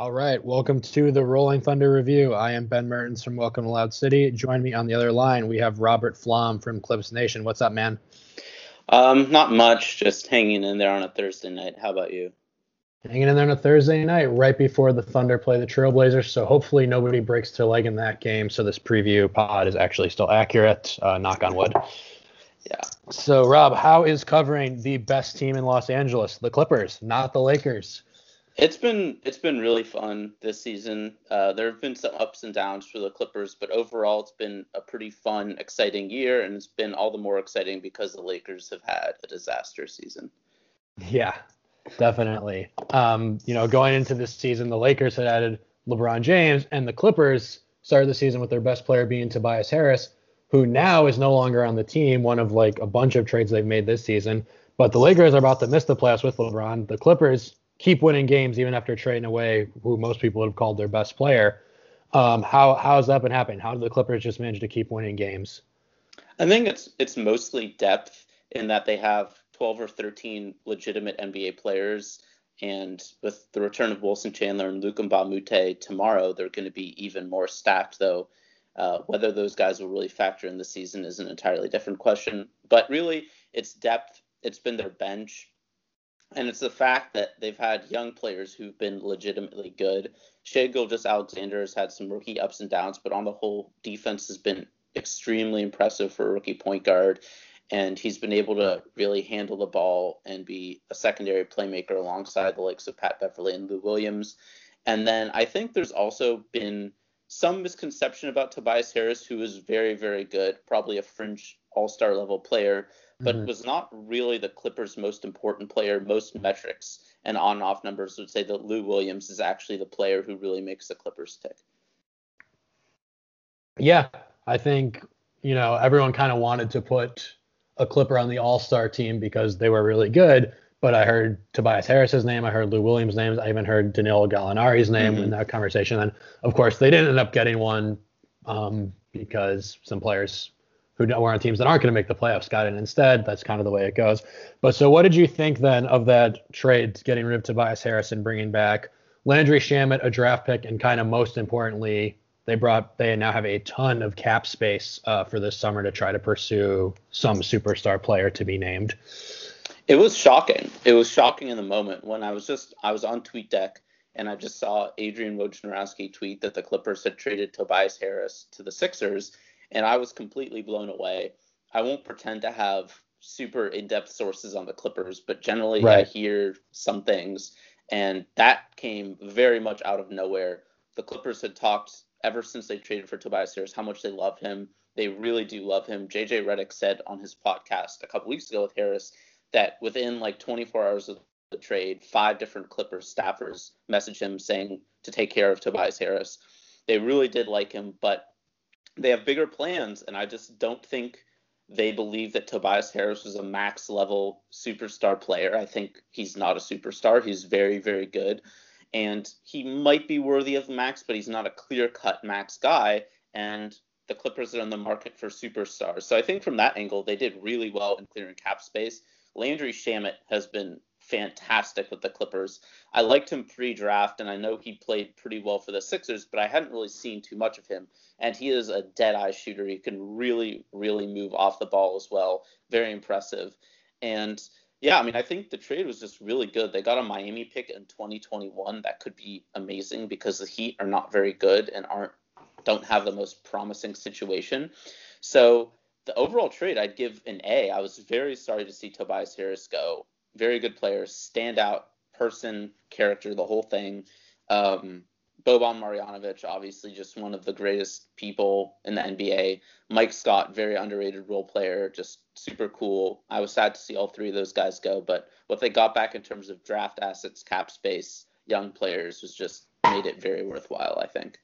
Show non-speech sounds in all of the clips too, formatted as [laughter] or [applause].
All right, welcome to the Rolling Thunder Review. I am Ben Mertens from Welcome to Loud City. Join me on the other line. We have Robert Flom from Clips Nation. What's up, man? Um, not much, just hanging in there on a Thursday night. How about you? Hanging in there on a Thursday night, right before the Thunder play the Trailblazers. So hopefully nobody breaks their leg in that game. So this preview pod is actually still accurate. Uh, knock on wood. Yeah. So Rob, how is covering the best team in Los Angeles, the Clippers, not the Lakers? It's been it's been really fun this season. Uh, there have been some ups and downs for the Clippers, but overall it's been a pretty fun, exciting year, and it's been all the more exciting because the Lakers have had a disaster season. Yeah, definitely. Um, you know, going into this season, the Lakers had added LeBron James, and the Clippers started the season with their best player being Tobias Harris, who now is no longer on the team. One of like a bunch of trades they've made this season. But the Lakers are about to miss the playoffs with LeBron. The Clippers keep winning games even after trading away who most people would have called their best player. Um, how how has that been happening? How did the Clippers just manage to keep winning games? I think it's it's mostly depth in that they have 12 or 13 legitimate NBA players, and with the return of Wilson Chandler and a Moute tomorrow, they're going to be even more stacked. Though uh, whether those guys will really factor in the season is an entirely different question. But really, it's depth. It's been their bench and it's the fact that they've had young players who've been legitimately good. Shai Gilgeous-Alexander has had some rookie ups and downs, but on the whole, defense has been extremely impressive for a rookie point guard. And he's been able to really handle the ball and be a secondary playmaker alongside the likes of Pat Beverley and Lou Williams. And then I think there's also been some misconception about Tobias Harris, who is very, very good, probably a fringe all star level player but mm-hmm. was not really the Clippers' most important player. Most metrics and on and off numbers would say that Lou Williams is actually the player who really makes the Clippers tick. Yeah, I think, you know, everyone kind of wanted to put a Clipper on the All Star team because they were really good. But I heard Tobias Harris's name. I heard Lou Williams' name. I even heard Danilo Gallinari's name mm-hmm. in that conversation. And of course, they didn't end up getting one um, because some players who were on teams that aren't going to make the playoffs got in instead. That's kind of the way it goes. But so, what did you think then of that trade, getting rid of Tobias Harris and bringing back Landry Shamet, a draft pick, and kind of most importantly, they brought they now have a ton of cap space uh, for this summer to try to pursue some superstar player to be named. It was shocking. It was shocking in the moment when I was just I was on TweetDeck and I just saw Adrian Wojnarowski tweet that the Clippers had traded Tobias Harris to the Sixers and I was completely blown away. I won't pretend to have super in-depth sources on the Clippers, but generally right. I hear some things, and that came very much out of nowhere. The Clippers had talked ever since they traded for Tobias Harris how much they love him. They really do love him. JJ Redick said on his podcast a couple weeks ago with Harris that within like 24 hours of the trade, five different Clippers staffers messaged him saying to take care of Tobias Harris. They really did like him, but they have bigger plans, and I just don't think they believe that Tobias Harris was a max level superstar player. I think he's not a superstar. He's very, very good. And he might be worthy of max, but he's not a clear cut max guy. And the Clippers are in the market for superstars. So I think from that angle, they did really well in clearing cap space. Landry Shamet has been fantastic with the Clippers. I liked him pre-draft, and I know he played pretty well for the Sixers, but I hadn't really seen too much of him. And he is a dead-eye shooter. He can really, really move off the ball as well. Very impressive. And yeah, I mean, I think the trade was just really good. They got a Miami pick in 2021 that could be amazing because the Heat are not very good and aren't don't have the most promising situation. So the overall trade, I'd give an A. I was very sorry to see Tobias Harris go very good player, standout person, character, the whole thing. Um, Boban Marjanovic, obviously just one of the greatest people in the NBA. Mike Scott, very underrated role player, just super cool. I was sad to see all three of those guys go, but what they got back in terms of draft assets, cap space, young players was just made it very worthwhile, I think.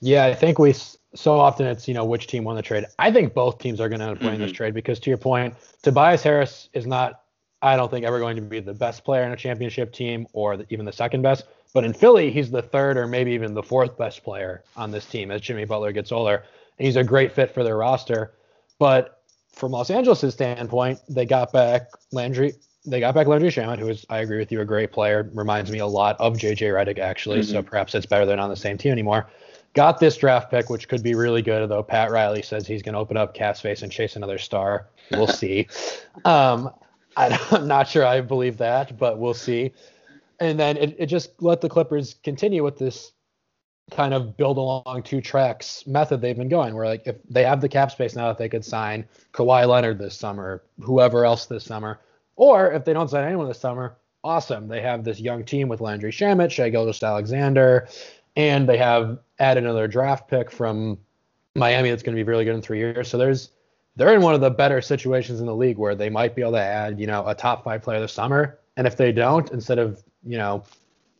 Yeah, I think we so often it's you know which team won the trade. I think both teams are going to end up winning mm-hmm. this trade because to your point, Tobias Harris is not I don't think ever going to be the best player in a championship team or the, even the second best. But in Philly, he's the third or maybe even the fourth best player on this team as Jimmy Butler gets older. And he's a great fit for their roster. But from Los Angeles' standpoint, they got back Landry they got back Landry Shamet, who is, I agree with you, a great player. Reminds me a lot of JJ Redick, actually. Mm-hmm. So perhaps it's better than on the same team anymore. Got this draft pick, which could be really good, though Pat Riley says he's going to open up cap space and chase another star. We'll see. [laughs] Um, I, am not sure I believe that, but we'll see. And then it, it just let the Clippers continue with this kind of build along two tracks method they've been going, where like if they have the cap space now that they could sign Kawhi Leonard this summer, whoever else this summer, or if they don't sign anyone this summer, awesome. They have this young team with Landry Shamet, Shai Gilgeous-Alexander, and they have added another draft pick from Miami that's going to be really good in three years. So there's they're in one of the better situations in the league where they might be able to add, you know, a top five player this summer. And if they don't, instead of, you know,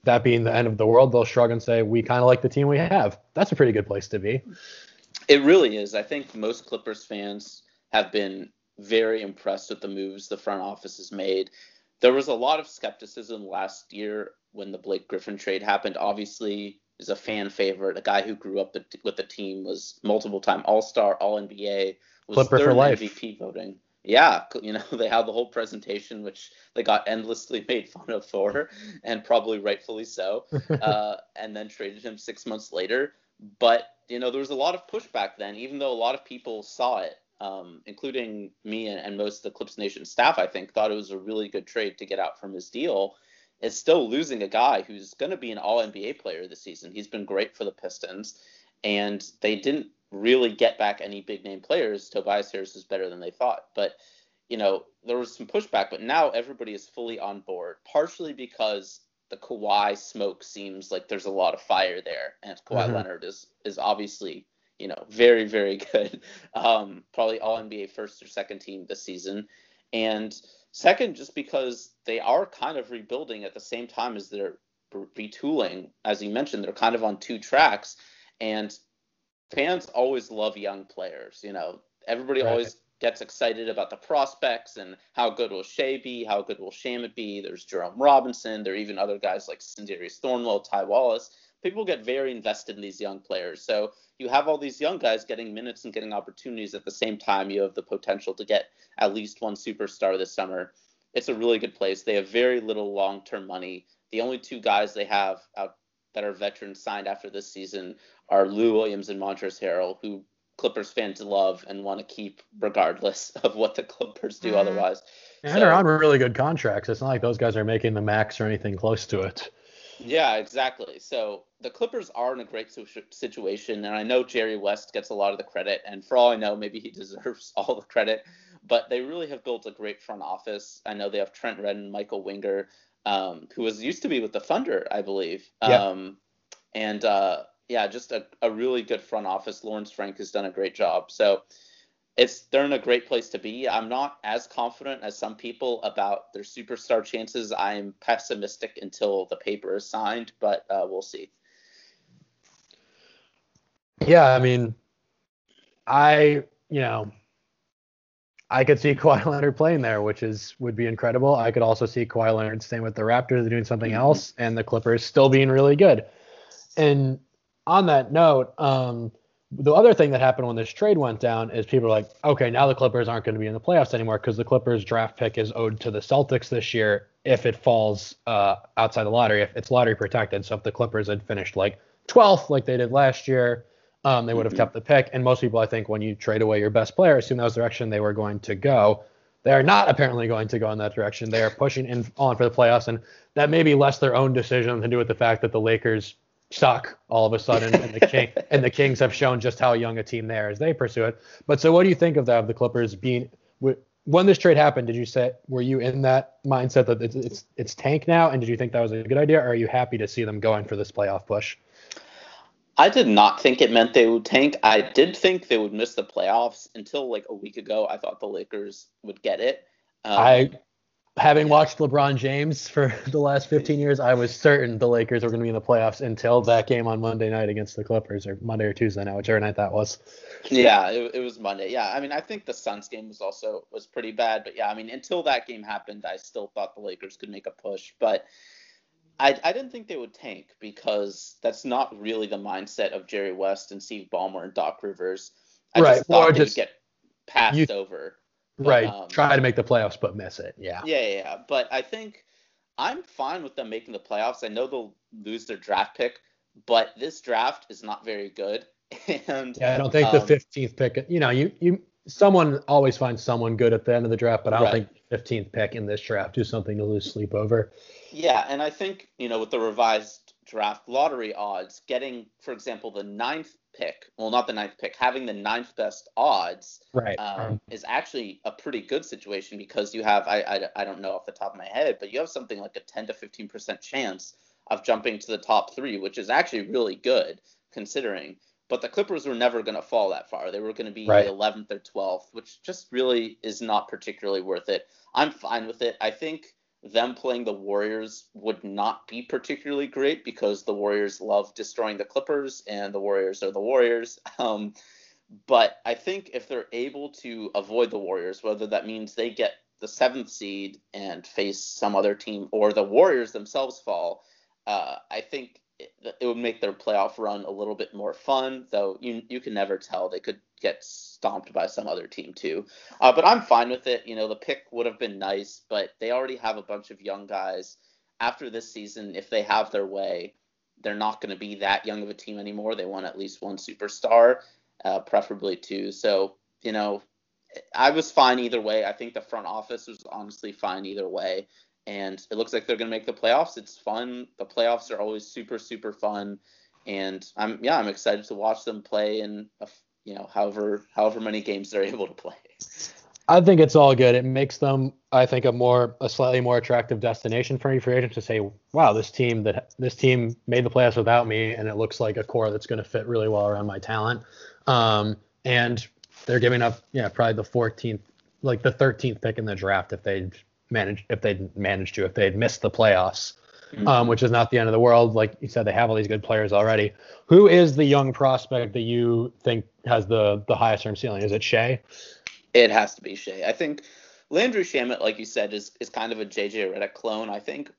that being the end of the world, they'll shrug and say, we kind of like the team we have. That's a pretty good place to be. It really is. I think most Clippers fans have been very impressed with the moves the front office has made. There was a lot of skepticism last year when the Blake Griffin trade happened. Obviously, is a fan favorite, a guy who grew up with the team, was multiple time All Star, All NBA, was Clipper third MVP voting. Yeah, [laughs] you know they had the whole presentation, which they got endlessly [laughs] made fun of for, and probably rightfully so. [laughs] uh, and then traded him six months later. But you know there was a lot of pushback then, even though a lot of people saw it um, including me and, and, most of the Clips Nation staff, I think, thought it was a really good trade to get out from his deal. Is still losing a guy who's going to be an All NBA player this season. He's been great for the Pistons, and they didn't really get back any big name players. Tobias Harris is better than they thought, but you know there was some pushback. But now everybody is fully on board, partially because the Kawhi smoke seems like there's a lot of fire there, and Kawhi mm-hmm. Leonard is is obviously you know, very, very [laughs] good. Um, probably all NBA first or second team this season. And second, just because they are kind of rebuilding at the same time as they're retooling. As you mentioned, they're kind of on two tracks. And fans always love young players. You know, everybody right. always gets excited about the prospects and how good will Shai be, how good will Shamet be. There's Jerome Robinson. There are even other guys like Sindarius Thornwell, Ty Wallace people get very invested in these young players. So you have all these young guys getting minutes and getting opportunities at the same time. You have the potential to get at least one superstar this summer. It's a really good place. They have very little long term money. The only two guys they have out that are veterans signed after this season are Lou Williams and Montrezl Harrell, who Clippers fans love and want to keep regardless [laughs] of what the Clippers do mm-hmm. otherwise. And so, they're on really good contracts. It's not like those guys are making the max or anything close to it. Yeah, exactly. So the Clippers are in a great situation, and I know Jerry West gets a lot of the credit, and for all I know, maybe he [laughs] deserves all the credit. But they really have built a great front office. I know they have Trent Redden, Michael Winger, um, who was used to be with the Thunder, I believe. Yeah. Um, and uh, yeah, just a, a really good front office. Lawrence Frank has done a great job. So it's they're in a great place to be. I'm not as confident as some people about their superstar chances. I am pessimistic until the paper is signed, but uh, we'll see. Yeah, I mean, I you know, I could see [laughs] Kawhi Leonard playing there, which is would be incredible. I could also see Kawhi Leonard staying with the Raptors doing something mm-hmm. else, and the Clippers still being really good. And on that note, um, the other thing that happened when this trade went down is people are like, okay, now the Clippers aren't going to be in the playoffs anymore because the Clippers draft pick is owed to the Celtics this year if it falls uh, outside the lottery, if it's lottery protected. So if the Clippers had finished like 12th, like they did last year, um, they would have mm-hmm. kept the pick. And most people, I think, when you trade away your best player, assume that was the direction they were going to go. They are not apparently going to go in that direction. They are pushing in on for the playoffs, and that may be less their own decision to do with the fact that the Lakers suck all of a sudden, and the King [laughs] and the Kings have shown just how young a team they are as they pursue it. But so, what do you think of that? Of the Clippers being when this trade happened? Did you say were you in that mindset that it's it's, it's tank now, and did you think that was a good idea, or are you happy to see them going for this playoff push? I did not think it meant they would tank. I did think they would miss the playoffs until like a week ago. I thought the Lakers would get it. Um, I having watched LeBron James for [laughs] the last 15 years, I was certain the Lakers were going to be in the playoffs until that game on Monday night against the Clippers, or Monday or Tuesday now, whichever night that was. Yeah, it, it was Monday. Yeah, I mean, I think the Suns game was also was pretty bad, but yeah, I mean, until that game happened, I still thought the Lakers could make a push, but. I, I didn't think they would tank because that's not really the mindset of Jerry West and Steve Ballmer and Doc Rivers. I right. just thought they just, get passed you, over But, right. um, Try to make the playoffs, but miss it. Yeah. Yeah, yeah, yeah. But I think I'm fine with them making the playoffs. I know they'll lose their draft pick, but this draft is not very good. [laughs] And Yeah, I don't think the um, 15th pick. You know, you you someone always finds someone good at the end of the draft, but I don't Right. think 15th pick in this draft is something to lose sleep over. Yeah, and I think, you know, with the revised draft lottery odds, getting, for example, the ninth pick, well, not the ninth pick, having the ninth best odds Right. um, is actually a pretty good situation because you have, I, I, I don't know off the top of my head, but you have something like a 10 to 15% chance of jumping to the top three, which is actually really good considering. But the Clippers were never going to fall that far. They were going to be Right. the 11th or 12th, which just really is not particularly worth it. I'm fine with it. I think them playing the Warriors would not be particularly great because the Warriors love destroying the Clippers and the Warriors are the Warriors. [laughs] Um, but I think if they're able to avoid the Warriors, whether that means they get the seventh seed and face some other team or the Warriors themselves fall, uh, I think it, would make their playoff run a little bit more fun. Though you you can never tell; they could get stomped by some other team too. Uh, but I'm fine with it. You know, the pick would have been nice, but they already have a bunch of young guys. After this season, if they have their way, they're not going to be that young of a team anymore. They want at least one superstar, uh, preferably two. So, you know, I was fine either way. I think the front office was honestly fine either way. And it looks like they're going to make the playoffs. It's fun. The playoffs are always super, super fun. And I'm, yeah, I'm excited to watch them play in, a you know, however, however many games they're [laughs] able to play. I think it's all good. It makes them, I think, a more a slightly more attractive destination for any free agent to say, wow, this team that this team made the playoffs without me, and it looks like a core that's going to fit really well around my talent. Um, and they're giving up, yeah, probably the 14th, like the 13th pick in the draft if they managed if they'd managed to if they'd missed the playoffs. Um, which is not the end of the world. Like you said, they have all these good players already. Who is the young prospect that you think has the the highest term ceiling? Is it Shai? It has to be Shai. I think Landry Shamet, like you said, is is kind of a JJ Redick clone. I think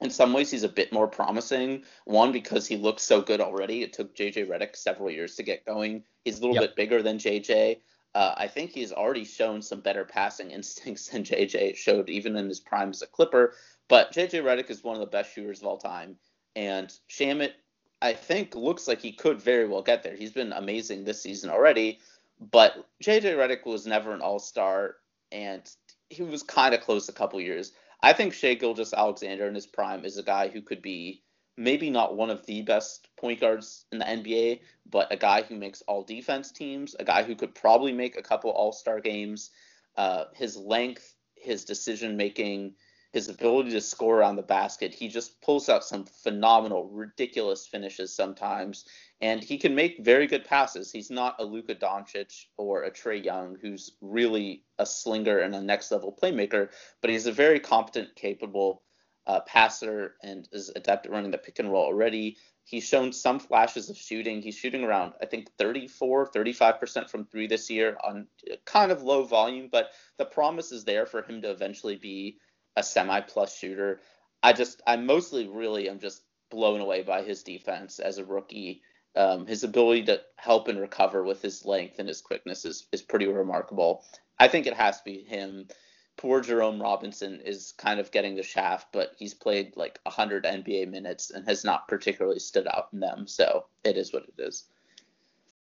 in some ways he's a bit more promising. One because he looks so good already. It took JJ Redick several years to get going. He's a little Yep. bit bigger than JJ. Uh, I think he's already shown some better passing [laughs] instincts than JJ showed even in his prime as a Clipper. But JJ Redick is one of the best shooters of all time, and Shamet, I think, looks like he could very well get there. He's been amazing this season already, but JJ Redick was never an All Star, and he was kind of close a couple years. I think Shai Gilgeous-Alexander in his prime is a guy who could be maybe not one of the best point guards in the NBA, but a guy who makes all defense teams, a guy who could probably make a couple All Star games. Uh, his length, his decision making, his ability to score around the basket, he just pulls out some phenomenal, ridiculous finishes sometimes, and he can make very good passes. He's not a Luka Doncic or a Trae Young, who's really a slinger and a next level playmaker, but he's a very competent, capable uh, passer and is adept at running the pick and roll already. He's shown some flashes of shooting. He's shooting around, I think, 34, 35% from three this year on kind of low volume, but the promise is there for him to eventually be a semi plus shooter. I just, I mostly really am just blown away by his defense as a rookie. Um, his ability to help and recover with his length and his quickness is, is pretty remarkable. I think it has to be him. Poor Jerome Robinson is kind of getting the shaft, but he's played like 100 NBA minutes and has not particularly stood out in them. So it is what it is.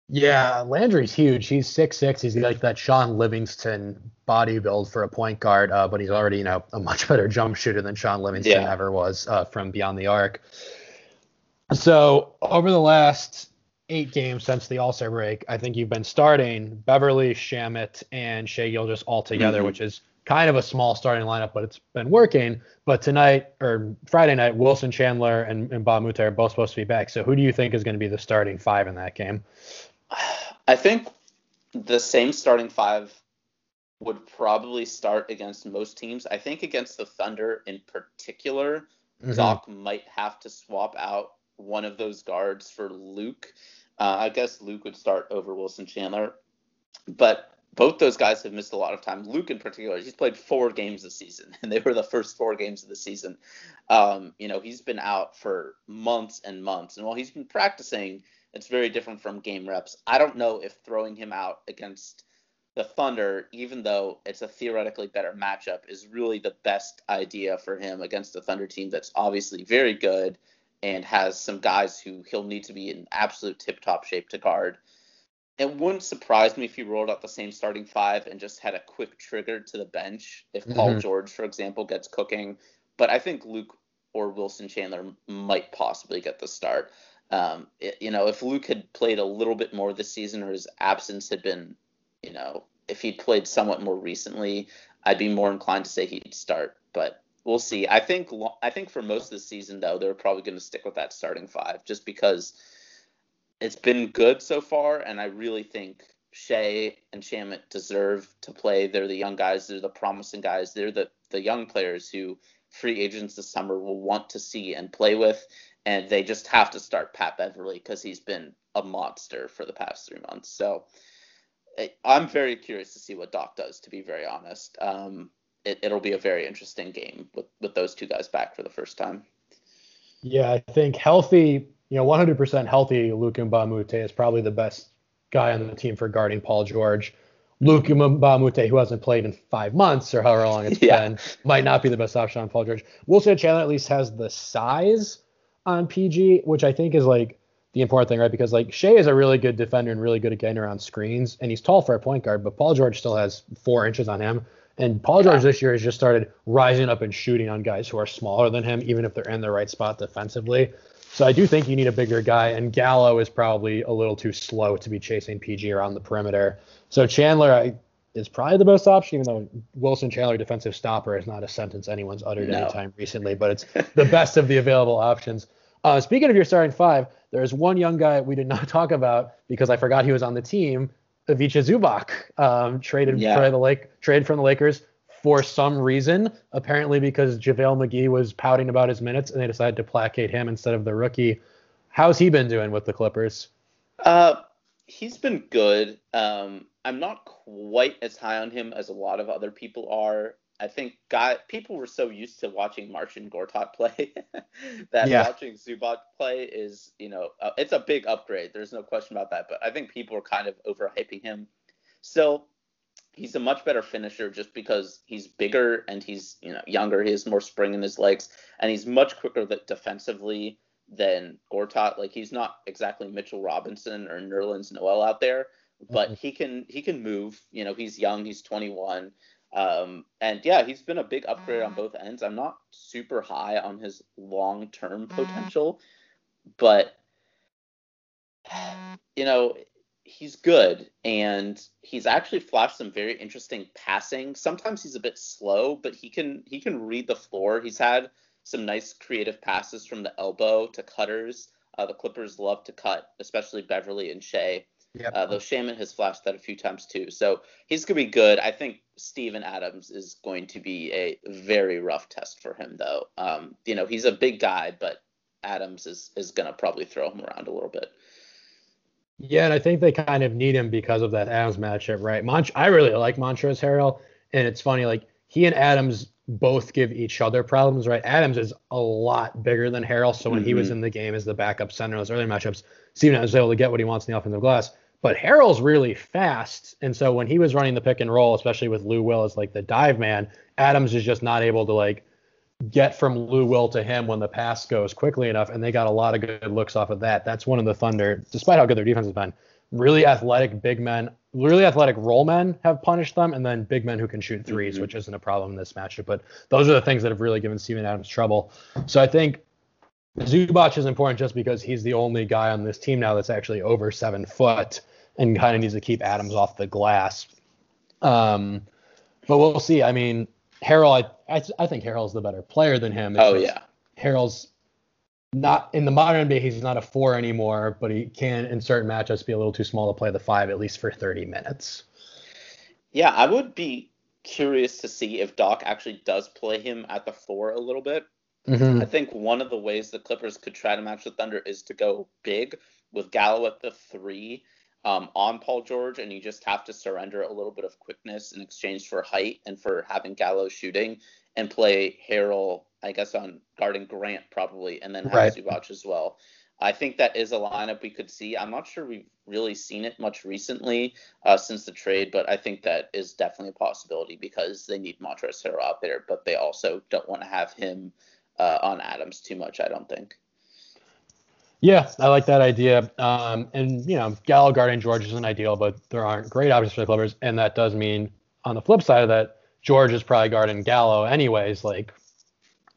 Yeah, Landry's huge. He's six six. He's like that Shaun Livingston body build for a point guard, uh, but he's already you know a much better jump shooter than Shaun Livingston Yeah. ever was uh, from beyond the arc. So over the last eight games since the All Star break, I think you've been starting Beverley, Shamet, and Shai Gilgeous all together, Mhm. which is kind of a small starting lineup, but it's been working. But tonight or Friday night, Wilson Chandler and, and Mbah a Moute are both supposed to be back. So who do you think is going to be the starting five in that game? I think the same starting five would probably start against most teams. I think against the Thunder in particular, Mhm. Doc might have to swap out one of those guards for Luc. Uh, I guess Luc would start over Wilson Chandler, but both those guys have missed a lot of time. Luc in particular, he's played four games this season, [laughs] and they were the first four games of the season. Um, you know, he's been out for months and months, and while he's been practicing, it's very different from game reps. I don't know if throwing him out against the Thunder, even though it's a theoretically better matchup, is really the best idea for him against a Thunder team that's obviously very good and has some guys who he'll need to be in absolute tip top shape to guard. It wouldn't surprise me if he rolled out the same starting five and just had a quick trigger to the bench if mm-hmm. Paul George, for example, gets cooking. But I think Luc or Wilson Chandler might possibly get the start. Um, it, you know, if Luc had played a little bit more this season or his absence had been, you know, if he'd played somewhat more recently, I'd be more inclined to say he'd start. But we'll see. I think I think for most of the season though, they're probably going to stick with that starting five just because it's been good so far, and I really think Shai and Shamet deserve to play. They're the young guys. They're the promising guys. They're the the young players who free agents this summer will want to see and play with and they just have to start Pat Beverley because he's been a monster for the past three months. So I'm very curious to see what Doc does. To be very honest, um, it, will be a very interesting game with with those two guys back for the first time. Yeah, I think healthy, you know, 100% healthy Luc Mbah is probably the best guy on the team for guarding Paul George. Luc Mbah who hasn't played in five months or however long it's [laughs] yeah. been, might not be the best option on Paul George. Wilson Chandler at least has the size on PG, which I think is like the important thing, right? Because like Shai is a really good defender and really good at getting around screens, and he's tall for a point guard, but Paul George still has four inches on him. And Paul George this year has just started rising up and shooting on guys who are smaller than him, even if they're in the right spot defensively. So I do think you need a bigger guy, and Gallo is probably a little too slow to be chasing PG around the perimeter. So Chandler I, is probably the best option, even though Wilson Chandler defensive stopper is not a sentence anyone's uttered no. anytime recently, but it's the best of the available options. Uh, speaking of your starting five, there's one young guy we did not [laughs] talk about because I forgot he was on the team. Ivica Zubac um, traded yeah. for the Lake traded from the Lakers for some reason, apparently because JaVale McGee was pouting about his minutes and they decided to placate him instead of the rookie. How's he been doing with the Clippers? Uh, he's been good. Um, I'm not quite as high on him as a lot of other people are. I think guy people were so used to watching Marcin Gortat play [laughs] that yeah. watching Zubac play is, you know, uh, it's a big upgrade. There's no question about that. But I think people are kind of overhyping him. Still, he's a much better finisher just because he's bigger and he's, you know, younger. He has more spring in his legs and he's much quicker defensively than Gortat. Like he's not exactly Mitchell Robinson or Nerlens Noel out there, but mm-hmm. he can he can move. You know, he's young. He's 21. Um, and yeah, he's been a big upgrade on both ends. I'm not super high on his long term potential, but you know, he's good and he's actually flashed some very interesting passing. Sometimes he's a bit slow, but he can he can read the floor. He's had some nice creative passes from the elbow to cutters. Uh, the Clippers love to cut, especially Beverley and Shai. Yep. Uh, though Shamet has flashed that a few times too. So he's going to be good. I think Steven Adams is going to be a very rough test for him, though. Um, you know, he's a big guy, but Adams is, is going to probably throw him around a little bit. Yeah, and I think they kind of need him because of that Adams matchup, right? Mont- I really like Montrezl Harrell, and it's funny, like he and Adams both give each other problems, right? Adams is a lot bigger than Harrell, so when mm-hmm. he was mm-hmm. in the game as the backup center in those early matchups, Steven was able to get what he wants in the offensive glass. But Harrell's really fast, and so when he was running the pick and roll, especially with Lou Will as like the dive man, Adams is just not able to like get from Lou Will to him when the pass goes quickly enough, and they got a lot of good looks off of that. That's one of the Thunder, despite how good their defense has been. Really athletic big men, really athletic roll men have punished them, and then big men who can shoot 3s mm-hmm. which isn't a problem in this matchup. But those are the things that have really given Steven Adams trouble. So I think Zubac is important just because he's the only guy on this team now that's actually over seven foot and kind of needs to keep Adams off the glass. Um, but we'll see. I mean, Harrell, I, I, I think Harrell's the better player than him. It's oh yeah. Harrell's not in the modern NBA. He's not a four anymore, but he can in certain matchups be a little too small to play the five at least for 30 minutes. Yeah, I would be curious to see if Doc actually does play him at the four a little bit Mm-hmm. I think one of the ways the Clippers could try to match the Thunder is to go big with Gallo at the three um, on Paul George, and you just have to surrender a little bit of quickness in exchange for height and for having Gallo shooting, and play Harrell, I guess, on guarding Grant probably, and then have right. Zubac as well. I think that is a lineup we could see. I'm not sure we've really seen it much recently uh, since the trade, but I think that is definitely a possibility because they need Montrezl Harrell out there, but they also don't want to have him uh, on Adams too much. I don't think. Yeah, I like that idea. Um, and you know, Gallo guarding George isn't ideal, but there aren't great options for the Clippers, and that does mean on the flip side of that, George is probably guarding Gallo anyways. Like,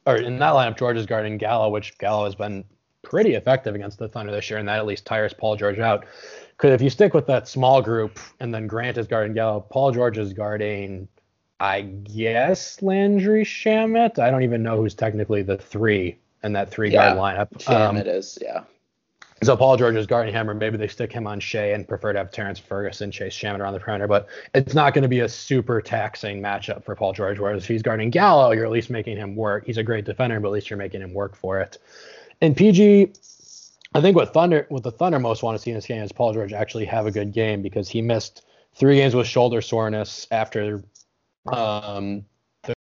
or in that lineup, George is guarding Gallo, which Gallo has been pretty effective against the Thunder this year, and that at least tires Paul George out. Because if you stick with that small group, and then Grant is guarding Gallo, Paul George is guarding, I guess Landry Shamet. I don't even know who's technically the three in that three guard yeah, lineup. Shamet um, is, yeah. So Paul George is guarding him, or maybe they stick him on Shai and prefer to have Terrence Ferguson chase Shamet around the perimeter. But it's not going to be a super taxing matchup for Paul George. Whereas if he's guarding Gallo, you're at least making him work. He's a great defender, but at least you're making him work for it. And PG, I think what Thunder, what the Thunder most want to see in this game is Paul George actually have a good game because he missed three games with shoulder soreness after, um,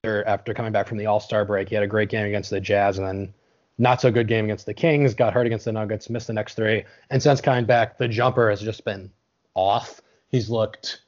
after coming back from the All Star break. He had a great game against the Jazz and then not so good game against the Kings, got hurt against the Nuggets, missed the next three. And since coming back, the jumper has just been off. He's looked,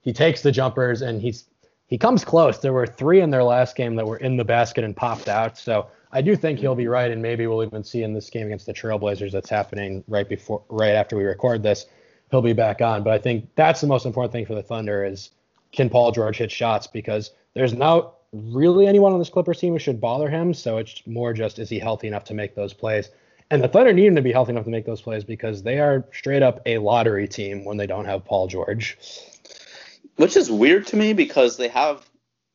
he takes the jumpers and he's, he comes close. There were three in their last game that were in the basket and popped out. So I do think he'll be right. And maybe we'll even see in this game against the Trailblazers that's happening right before, right after we record this, he'll be back on. But I think that's the most important thing for the Thunder is can Paul George hit shots because there's not really anyone on this Clippers team who should bother him. So it's more just is he healthy enough to make those plays? And the Thunder need him to be healthy enough to make those plays because they are straight up a lottery team when they don't have Paul George. Which is weird to me because they have,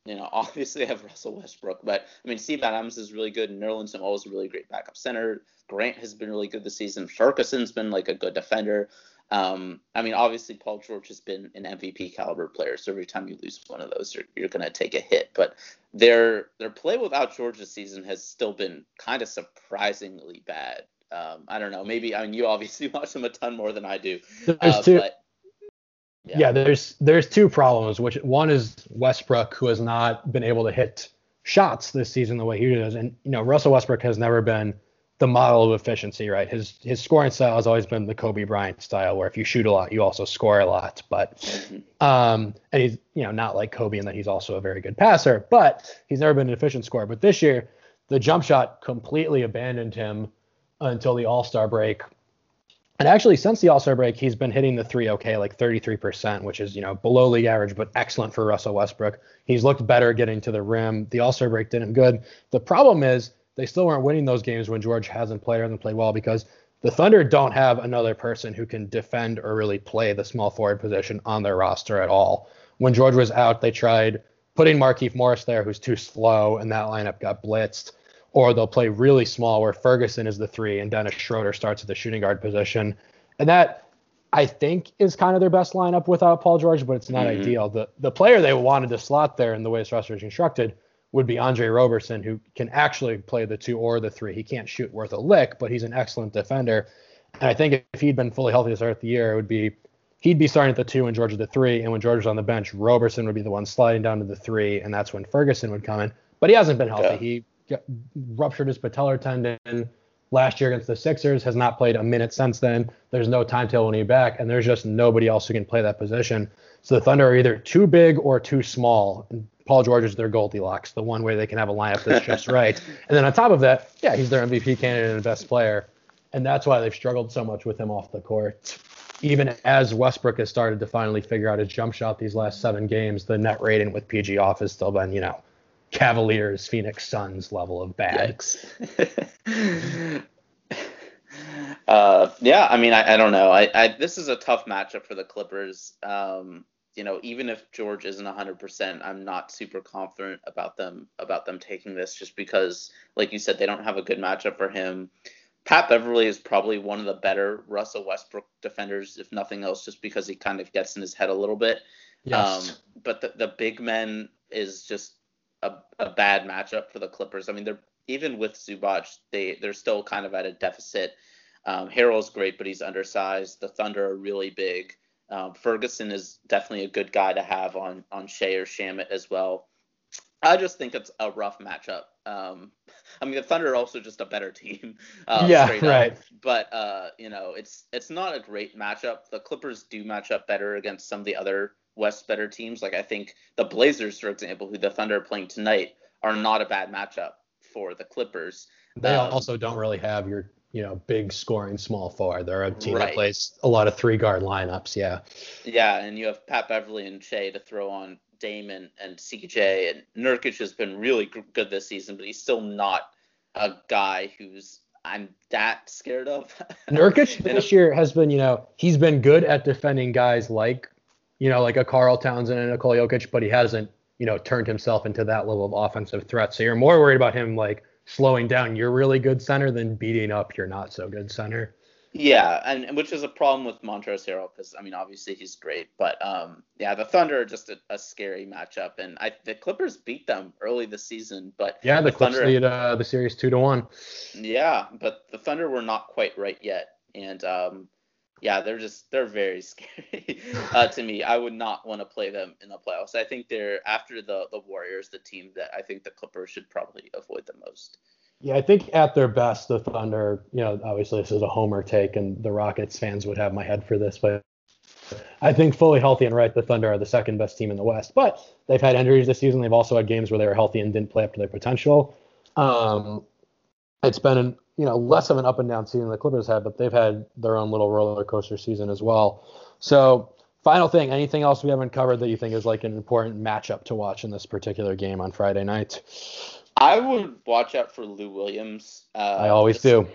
you know, [laughs] obviously they have Russell Westbrook, but I mean, Steve Adams is really good. Nerlens Noel is a really great backup center. Grant has been really good this season. Ferguson's been like a good defender. Um, I mean, obviously, Paul George has been an MVP caliber player, so every time you lose one of those, you're, you're going to take a hit. But their their play without George this season has still been kind of surprisingly bad. Um, I don't know. Maybe I mean you obviously [laughs] watch them a ton more than I do. There's uh, two. But, yeah. yeah, there's there's two problems. Which one is Westbrook, who has not been able to hit shots this season the way he does, and you know Russell Westbrook has never been the model of efficiency, right? His his scoring style has always been the Kobe Bryant style, where if you shoot a lot, you also score a lot. But mm-hmm. um, and he's you know not like Kobe in that he's also a very good passer, but he's never been an efficient scorer. But this year, the jump shot completely abandoned him until the All Star break. And actually, since the All Star break, he's been hitting the three okay, like 33%, which is you know below league average, but excellent for Russell Westbrook. He's looked better getting to the rim. The All Star break did him good. The problem is they still weren't winning those games when George hasn't played or hasn't played well because the Thunder don't have another person who can defend or really play the small forward position on their roster at all. When George was out, they tried putting Markieff Morris there, who's too slow, and that lineup got blitzed. Or they'll play really small, where Ferguson is the three and Dennis Schroeder starts at the shooting guard position. And that, I think, is kind of their best lineup without Paul George, but it's not mm-hmm. ideal. The the player they wanted to slot there in the way this roster is constructed would be Andre Roberson, who can actually play the two or the three. He can't shoot worth a lick, but he's an excellent defender. And I think if he'd been fully healthy to start the year, it would be he'd be starting at the two and George at the three. And when George was on the bench, Roberson would be the one sliding down to the three, and that's when Ferguson would come in. But he hasn't been healthy. Yeah. He ruptured his patellar tendon last year against the Sixers, has not played a minute since then. There's no timetable when he's back, and there's just nobody else who can play that position. So the Thunder are either too big or too small. And Paul George is their Goldilocks, the one way they can have a lineup that's just [laughs] right. And then on top of that, yeah, he's their MVP candidate and best player. And that's why they've struggled so much with him off the court. Even as Westbrook has started to finally figure out his jump shot these last seven games, the net rating with PG off has still been, you know, Cavaliers, Phoenix Suns level of bad. [laughs] uh, yeah, I mean, I, I don't know. I, I, this is a tough matchup for the Clippers. Um, you know, even if George isn't 100%, I'm not super confident about them about them taking this just because like you said they don't have a good matchup for him. Pat Beverley is probably one of the better Russell Westbrook defenders if nothing else just because he kind of gets in his head a little bit. Yes. Um, but the, the big men is just a, a bad matchup for the Clippers. I mean, they're even with Zubac, they they're still kind of at a deficit. Um, Harrell's great, but he's undersized. The Thunder are really big. Um, Ferguson is definitely a good guy to have on on Shai or Shamet as well. I just think it's a rough matchup. Um, [laughs] I mean, the Thunder are also just a better team. [laughs] Uh, yeah, right. Up. But uh, you know, it's it's not a great matchup. The Clippers do match up better against some of the other West better teams. Like I think the Blazers, for example, who the Thunder are playing tonight, are not a bad matchup for the Clippers. They um, also don't really have your you know big scoring small forward. They're a team right. that plays a lot of three guard lineups. Yeah. Yeah, and you have Pat Beverley and Shai to throw on Damon and CJ, and Nurkic has been really good this season, but he's still not a guy who's I'm that scared of. [laughs] Nurkic this year has been, you know, he's been good at defending guys like, you know, like a Karl Townsend and a Nikola Jokic, but he hasn't, you know, turned himself into that level of offensive threat. So you're more worried about him like slowing down your really good center than beating up your not so good center. Yeah, and, and which is a problem with Montrezl Harrell because I mean obviously he's great, but um yeah the Thunder are just a, a, scary matchup, and I the Clippers beat them early this season, but yeah the, the Thunder, lead uh, the series two to one. Yeah, but the Thunder were not quite right yet, and um yeah they're just they're very [laughs] scary uh, to me. I would not want to play them in the playoffs. I think they're after the the Warriors, the team that I think the Clippers should probably avoid the most. Yeah, I think at their best, the Thunder, you know, obviously this is a homer take, and the Rockets fans would have my head for this, but I think fully healthy and right, the Thunder are the second best team in the West. But they've had injuries this season. They've also had games where they were healthy and didn't play up to their potential. Um, it's been, an, you know, less of an up and down season the Clippers had, but they've had their own little roller coaster season as well. So, final thing, anything else we haven't covered that you think is like an important matchup to watch in this particular game on Friday night? I would watch out for Lou Williams. Uh, I always do.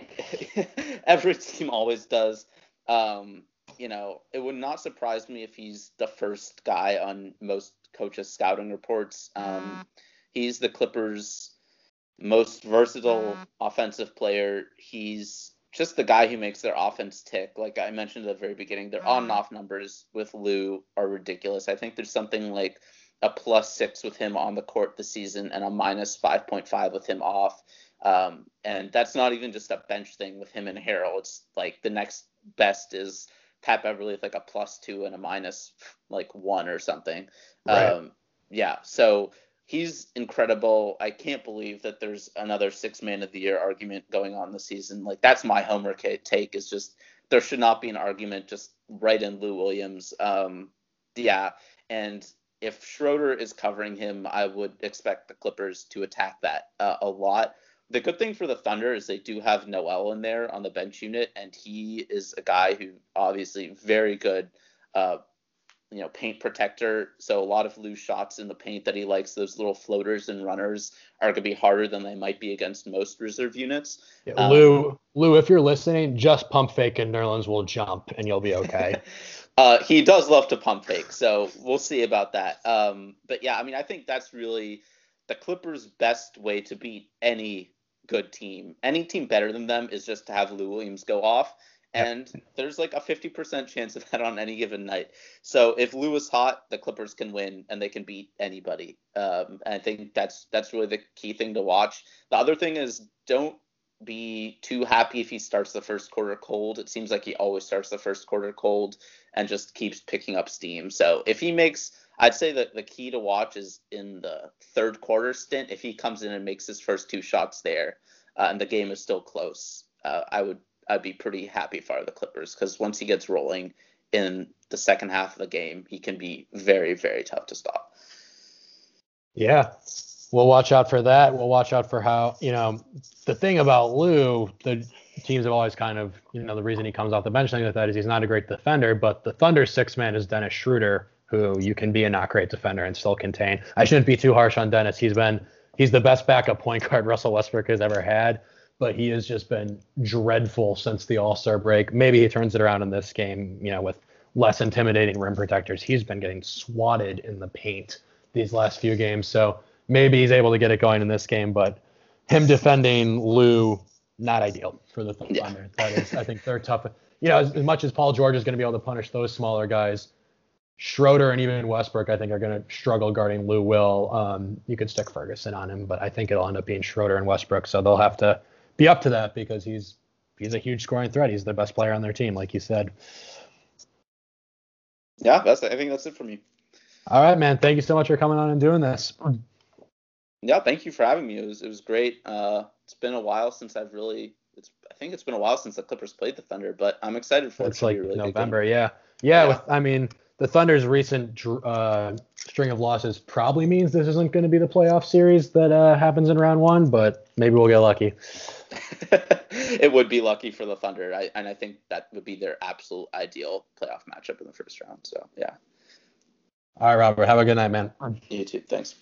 [laughs] every team always does. Um, you know, it would not surprise me if he's the first guy on most coaches' scouting reports. Um, he's the Clippers' most versatile offensive player. He's just the guy who makes their offense tick. Like I mentioned at the very beginning, their on and off numbers with Lou are ridiculous. I think there's something like a plus six with him on the court this season and a minus 5.5 with him off. Um, and that's not even just a bench thing with him and Harrell. It's like the next best is Pat Beverley with like a plus two and a minus like one or something. Right. Um, yeah. So he's incredible. I can't believe that there's another six man of the year argument going on this season. Like that's my homer take is just there should not be an argument just right in Lou Williams. Um, yeah. And if Schroeder is covering him, I would expect the Clippers to attack that uh, a lot. The good thing for the Thunder is they do have Noel in there on the bench unit, and he is a guy who obviously very good, uh, you know, paint protector. So a lot of loose shots in the paint that he likes, those little floaters and runners are going to be harder than they might be against most reserve units. Yeah, um, Lou, Lou, if you're listening, just pump fake and Nerlens will jump, and you'll be okay. [laughs] Uh, he does love to pump fake, so we'll see about that. Um, but yeah, I mean, I think that's really the Clippers' best way to beat any good team. Any team better than them is just to have Lou Williams go off, and there's like a 50% chance of that on any given night. So if Lou is hot, the Clippers can win and they can beat anybody. Um, and I think that's that's really the key thing to watch. The other thing is don't be too happy if he starts the first quarter cold. It seems like he always starts the first quarter cold and just keeps picking up steam. So if he makes, I'd say that the key to watch is in the third quarter stint. If he comes in and makes his first two shots there, uh, and the game is still close, uh, I would I'd be pretty happy for the Clippers because once he gets rolling in the second half of the game, he can be very very tough to stop. Yeah, we'll watch out for that. We'll watch out for how, you know, the thing about Lou, the teams have always kind of, you know, the reason he comes off the bench, thing like that, is he's not a great defender, but the Thunder six man is Dennis Schroeder, who you can be a not great defender and still contain. I shouldn't be too harsh on Dennis. He's been, he's the best backup point guard [laughs] Russell Westbrook has ever had, but he has just been dreadful since the All Star break. Maybe he turns it around in this game, you know, with less intimidating rim protectors. He's been getting swatted in the paint these last few games. So, maybe he's able to get it going in this game, but him defending Lou, not ideal for the Thunder. Yeah. That is, I think they're tough. You know, as, as much as Paul George is going to be able to punish those smaller guys, Schroeder and even Westbrook, I think, are going to struggle guarding Lou Will. Um, you could stick Ferguson on him, but I think it'll end up being Schroeder and Westbrook. So they'll have to be up to that because he's he's a huge scoring threat. He's the best player on their team, like you said. Yeah, that's I think that's it for me. All right, man. Thank you so much for coming on and doing this. Yeah, thank you for having me. It was it was great. Uh, it's been a while since I've really. It's I think it's been a while since the Clippers played the Thunder, but I'm excited for it's it. like really November. Yeah. yeah. yeah, With I mean the Thunder's recent uh, string of losses probably means this isn't going to be the playoff series that uh, happens in round one, but maybe we'll get lucky. [laughs] it would be lucky for the Thunder, I, and I think that would be their absolute ideal playoff matchup in the first round. So yeah. All right, Robert. Have a good night, man. You too. Thanks.